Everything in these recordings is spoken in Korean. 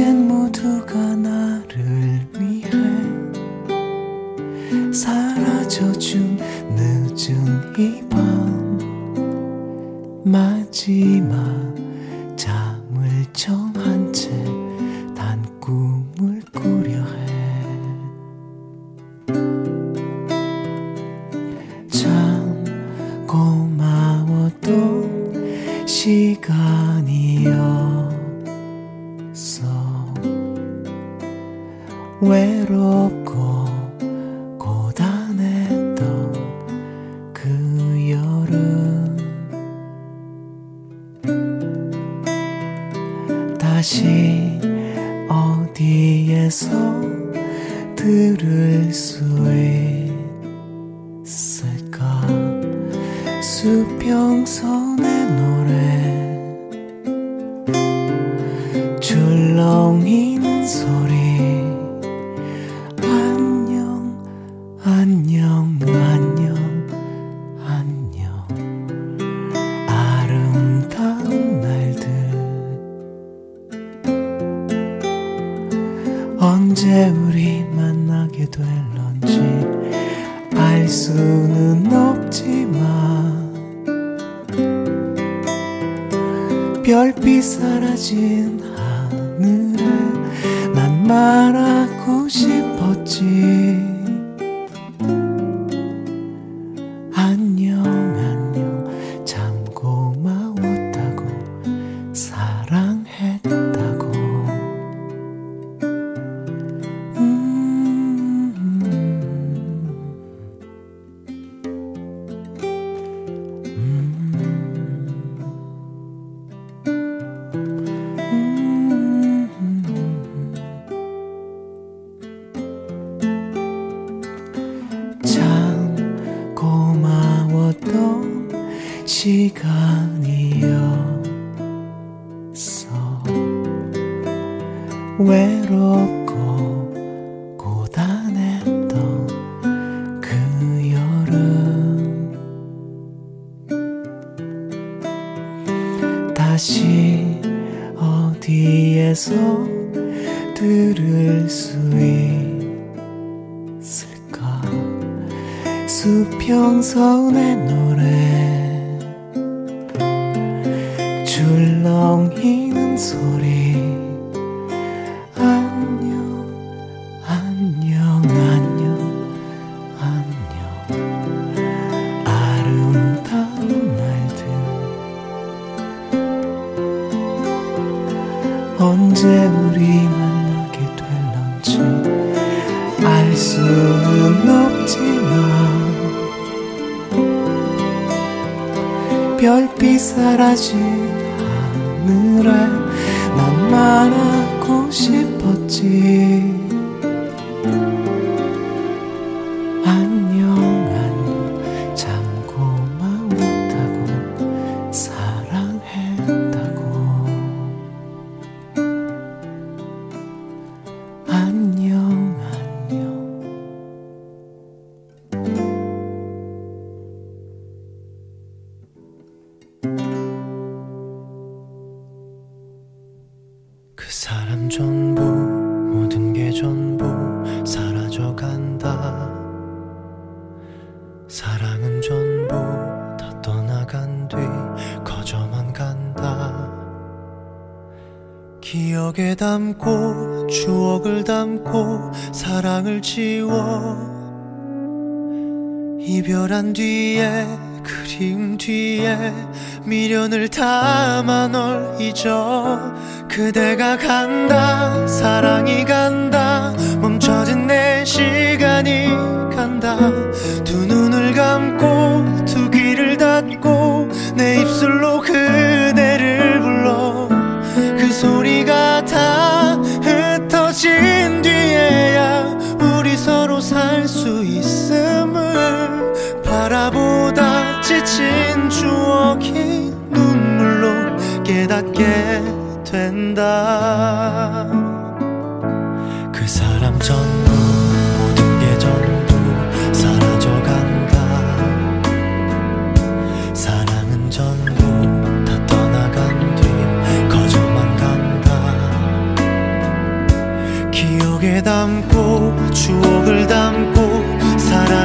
이젠 모두가 나 낮은 하늘에 난 말하고 싶었지. 지만 별빛 사라진 하늘에 난 말하고 싶었지. 지워 이별한 뒤에 그림 뒤에 미련을 담아 널 잊어 그대가 간다 사랑이 간다 멈춰진 내 시간이 간다. 두 눈을 감고 두 귀를 닫고 내 입술로 그대를 불러. 그 소리가 다 수 있음을 바라보다 지친 추억이 눈물로 깨닫게 된다. 그 사람 전부 모든 게 전부 사라져간다. 사랑은 전부 기억에 담고 추억을 담고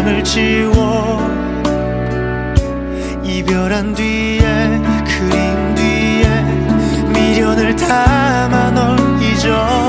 사랑을 지워 이별한 뒤에 그림 뒤에 미련을 담아 널 잊어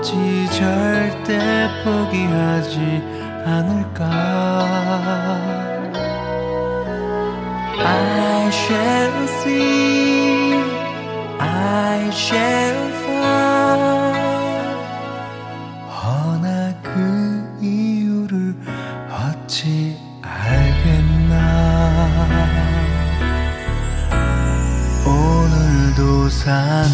어찌 절대 포기하지 않을까. I shall see I shall find. 허나 그 이유를 어찌 알겠나. 오늘도 산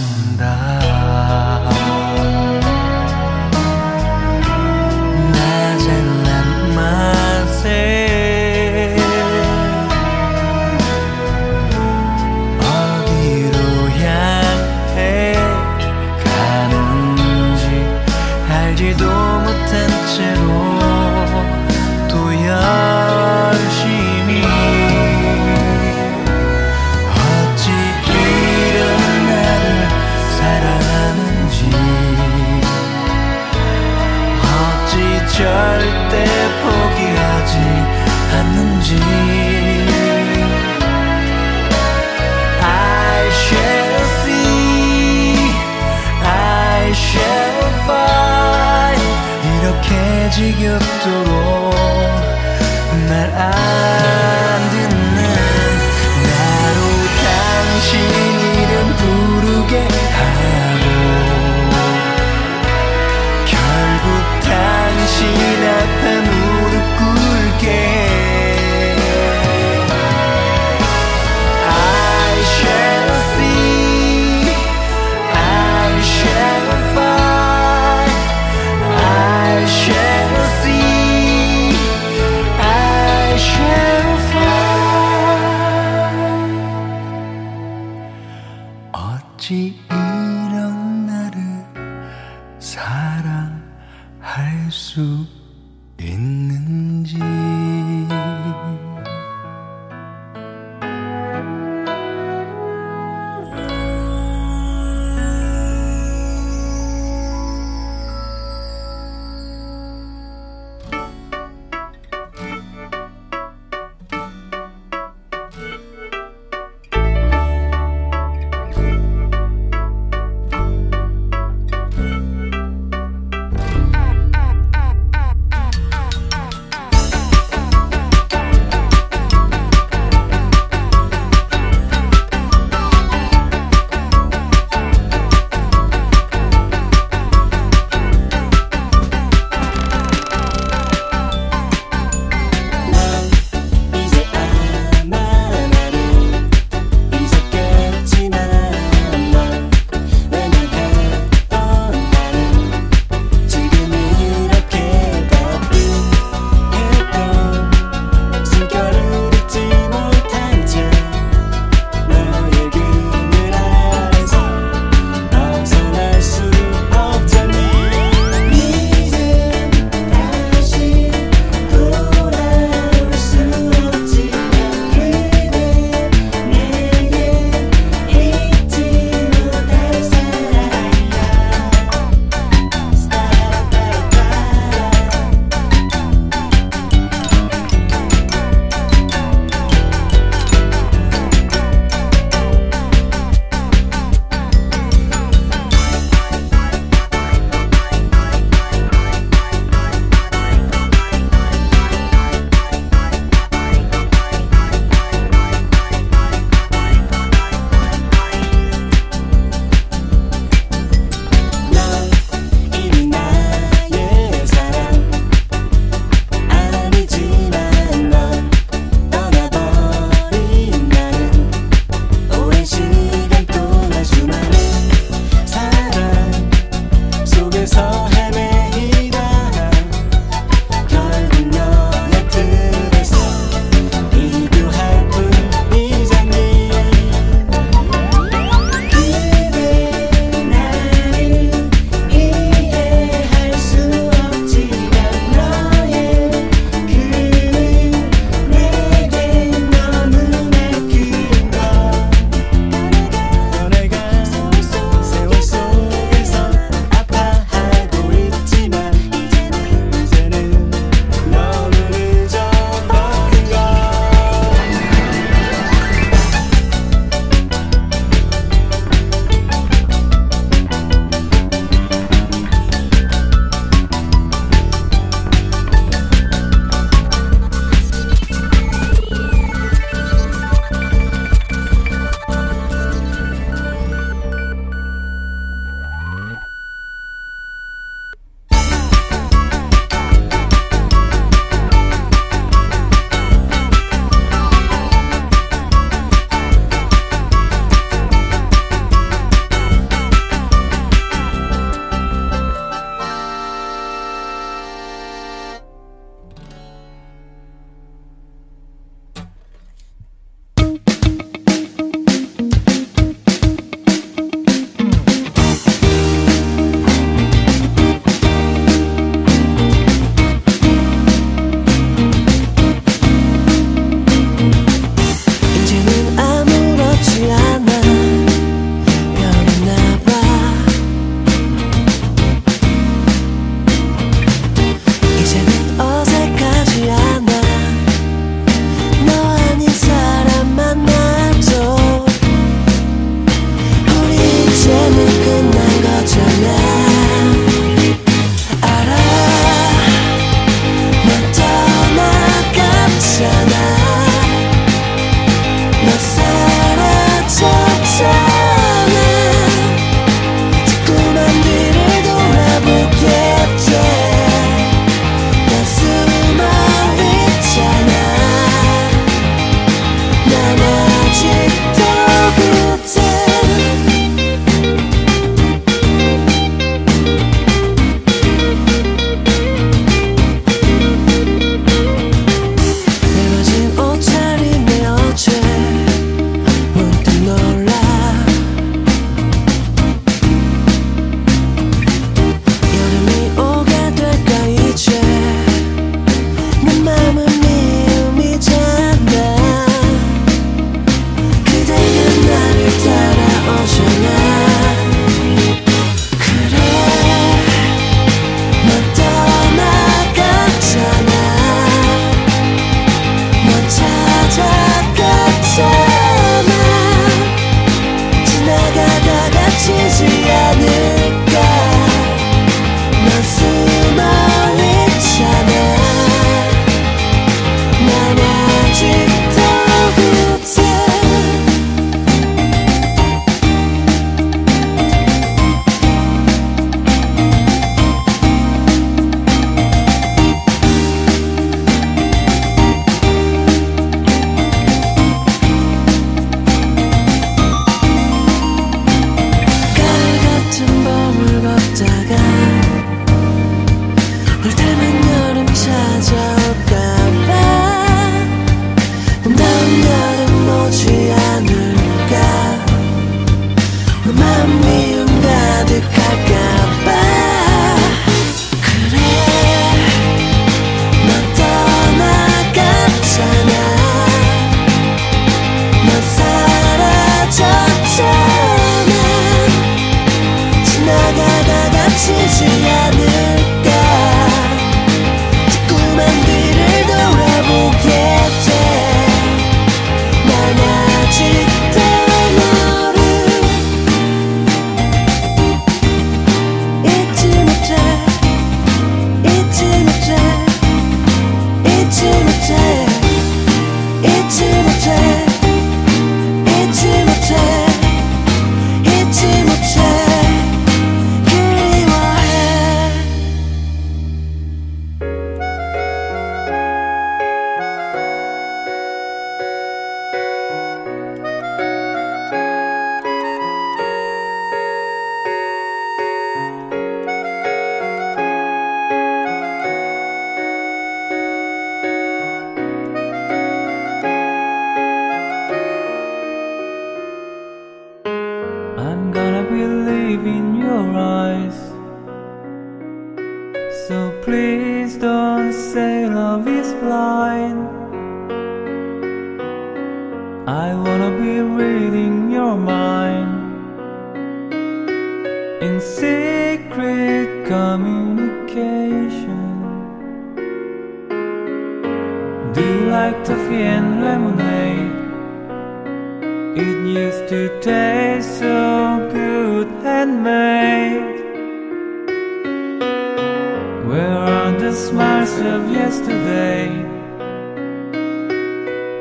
of yesterday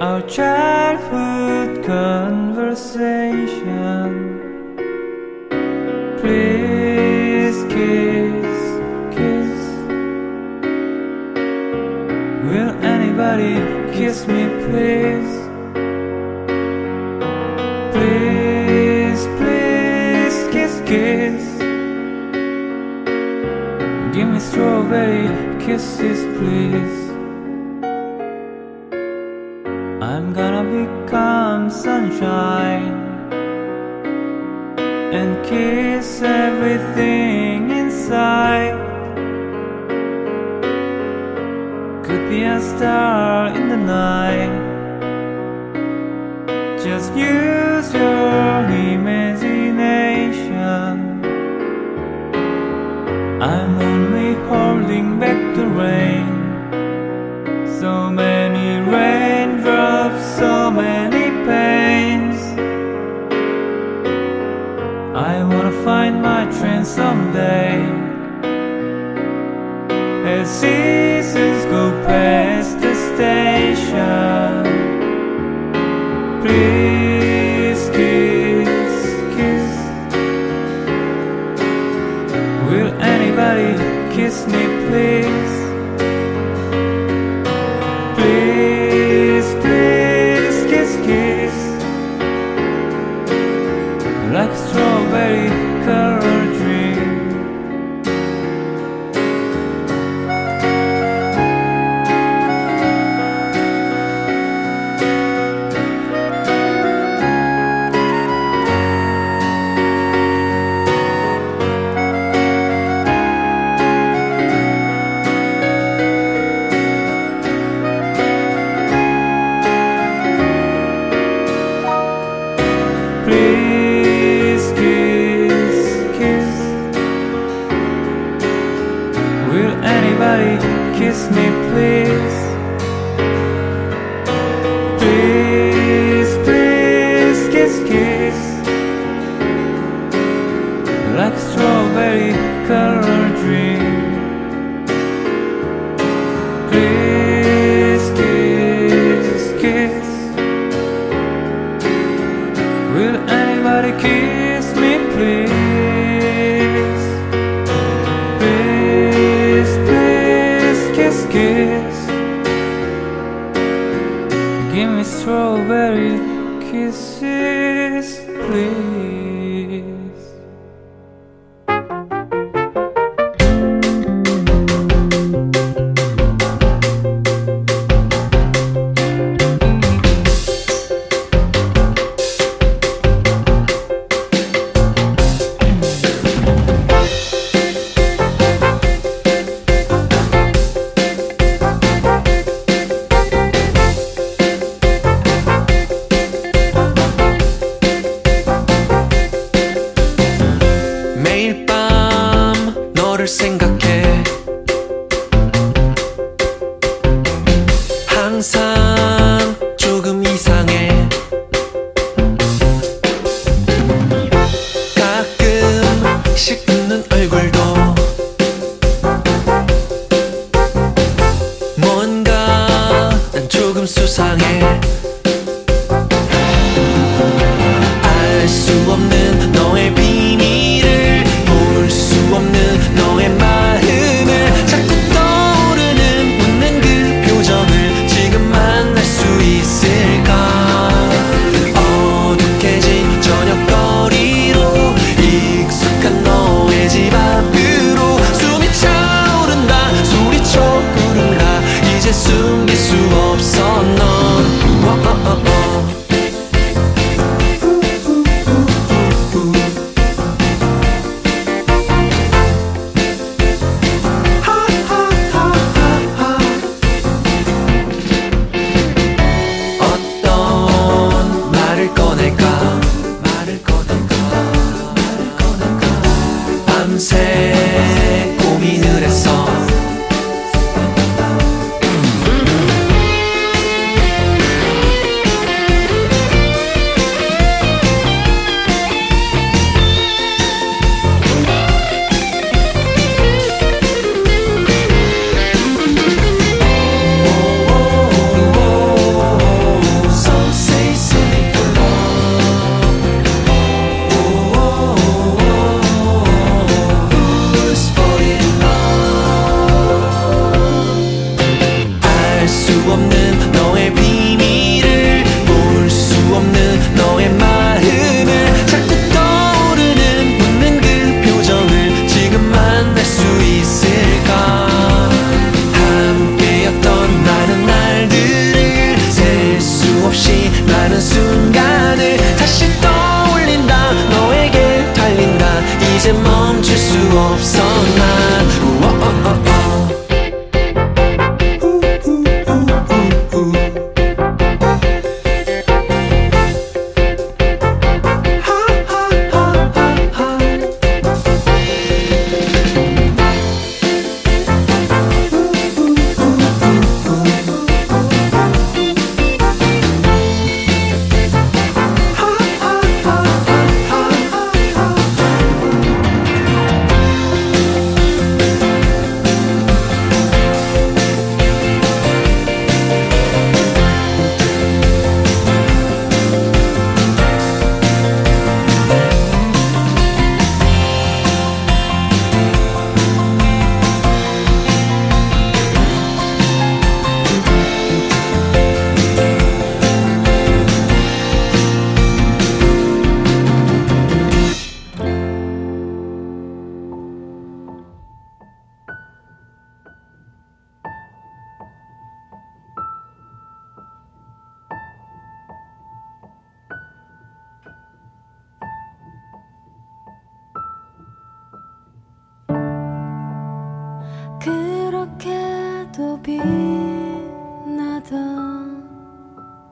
Our childhood conversation. Please kiss, kiss. Will anybody kiss me please? Please, please, kiss, kiss. Give me strawberry kisses, please. I'm gonna become sunshine and kiss everything inside. Could be a star in the night. Just use your the rain. So many raindrops, so many pains. I wanna find my train someday. And see.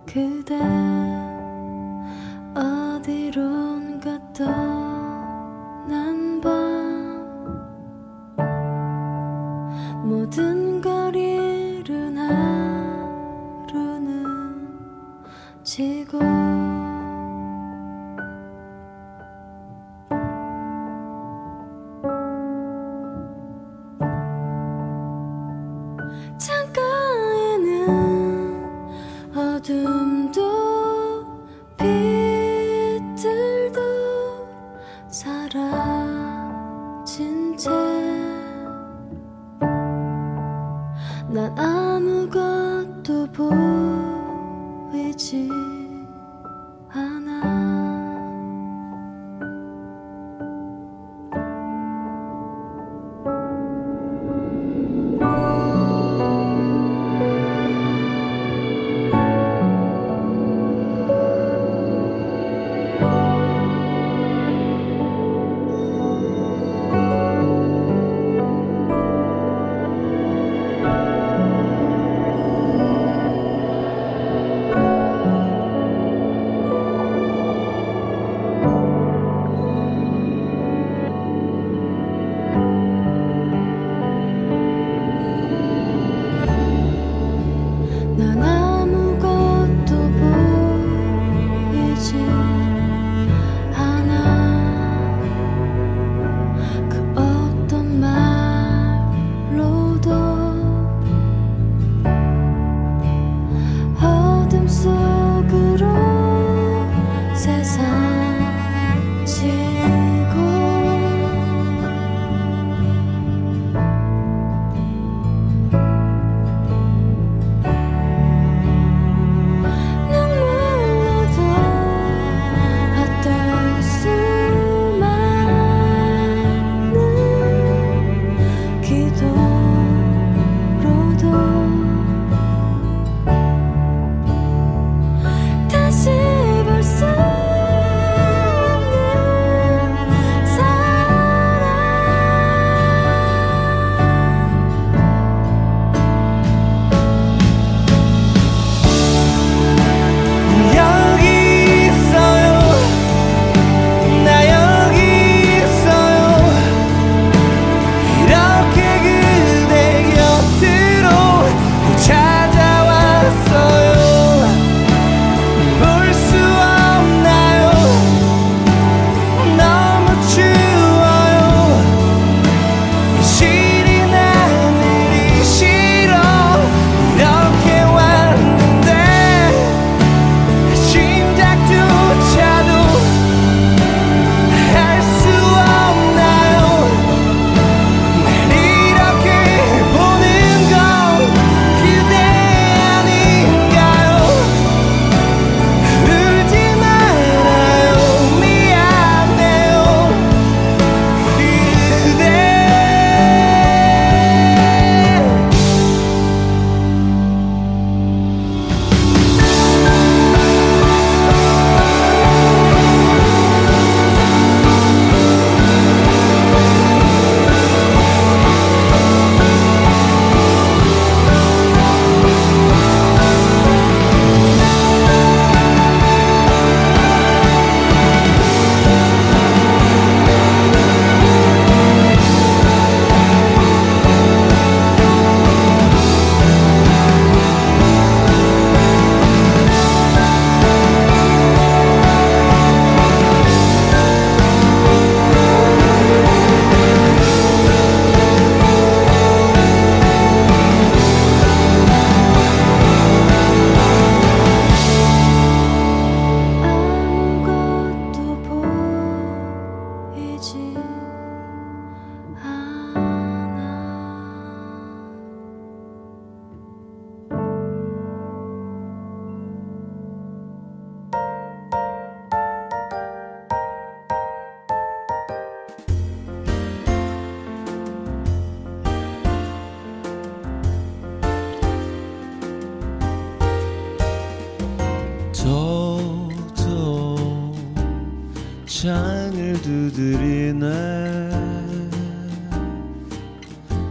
그대 어디론가 떠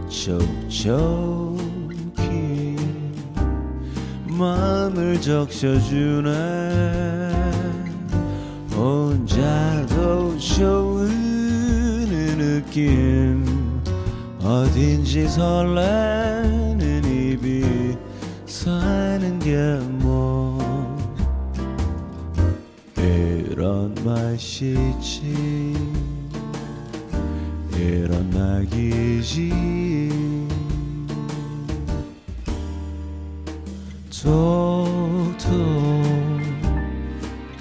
촉촉히 이름을 적셔주네. 혼자도 좋은 느낌. 어딘지 설레는 입이 사는 게 이런 낙이지. 톡톡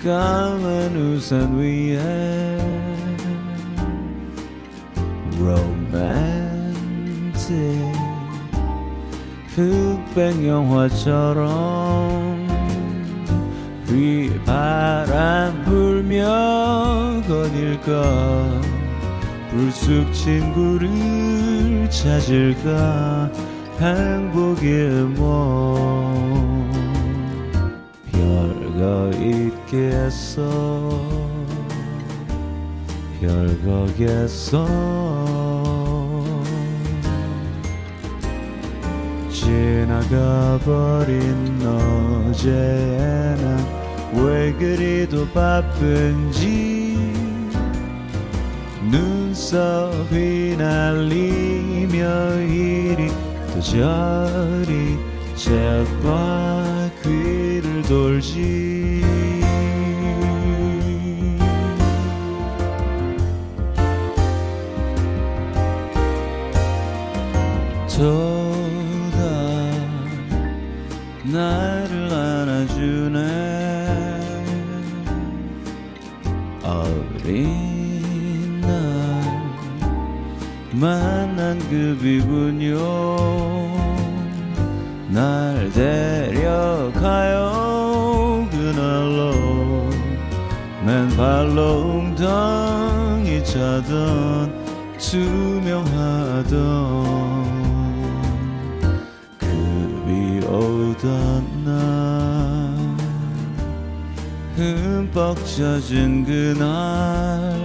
까만 우산 위에 로맨틱 흑백 영화처럼 휘바람 불며 거닐까? 불쑥 친구를 찾을까? 행복이 뭐 별거 있겠어? 별거겠어? 지나가 버린 어제의 난왜 그리도 바쁜지 눈썹이 날리며 이리 또 저리 제발 귀를 돌지. 도 만난 그 기분요. 날 데려가요 그날로. 맨발로 웅덩이 차던 투명하던 그비 오던 날. 흠뻑 젖은 그날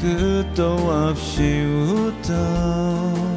끝도 없이 웃던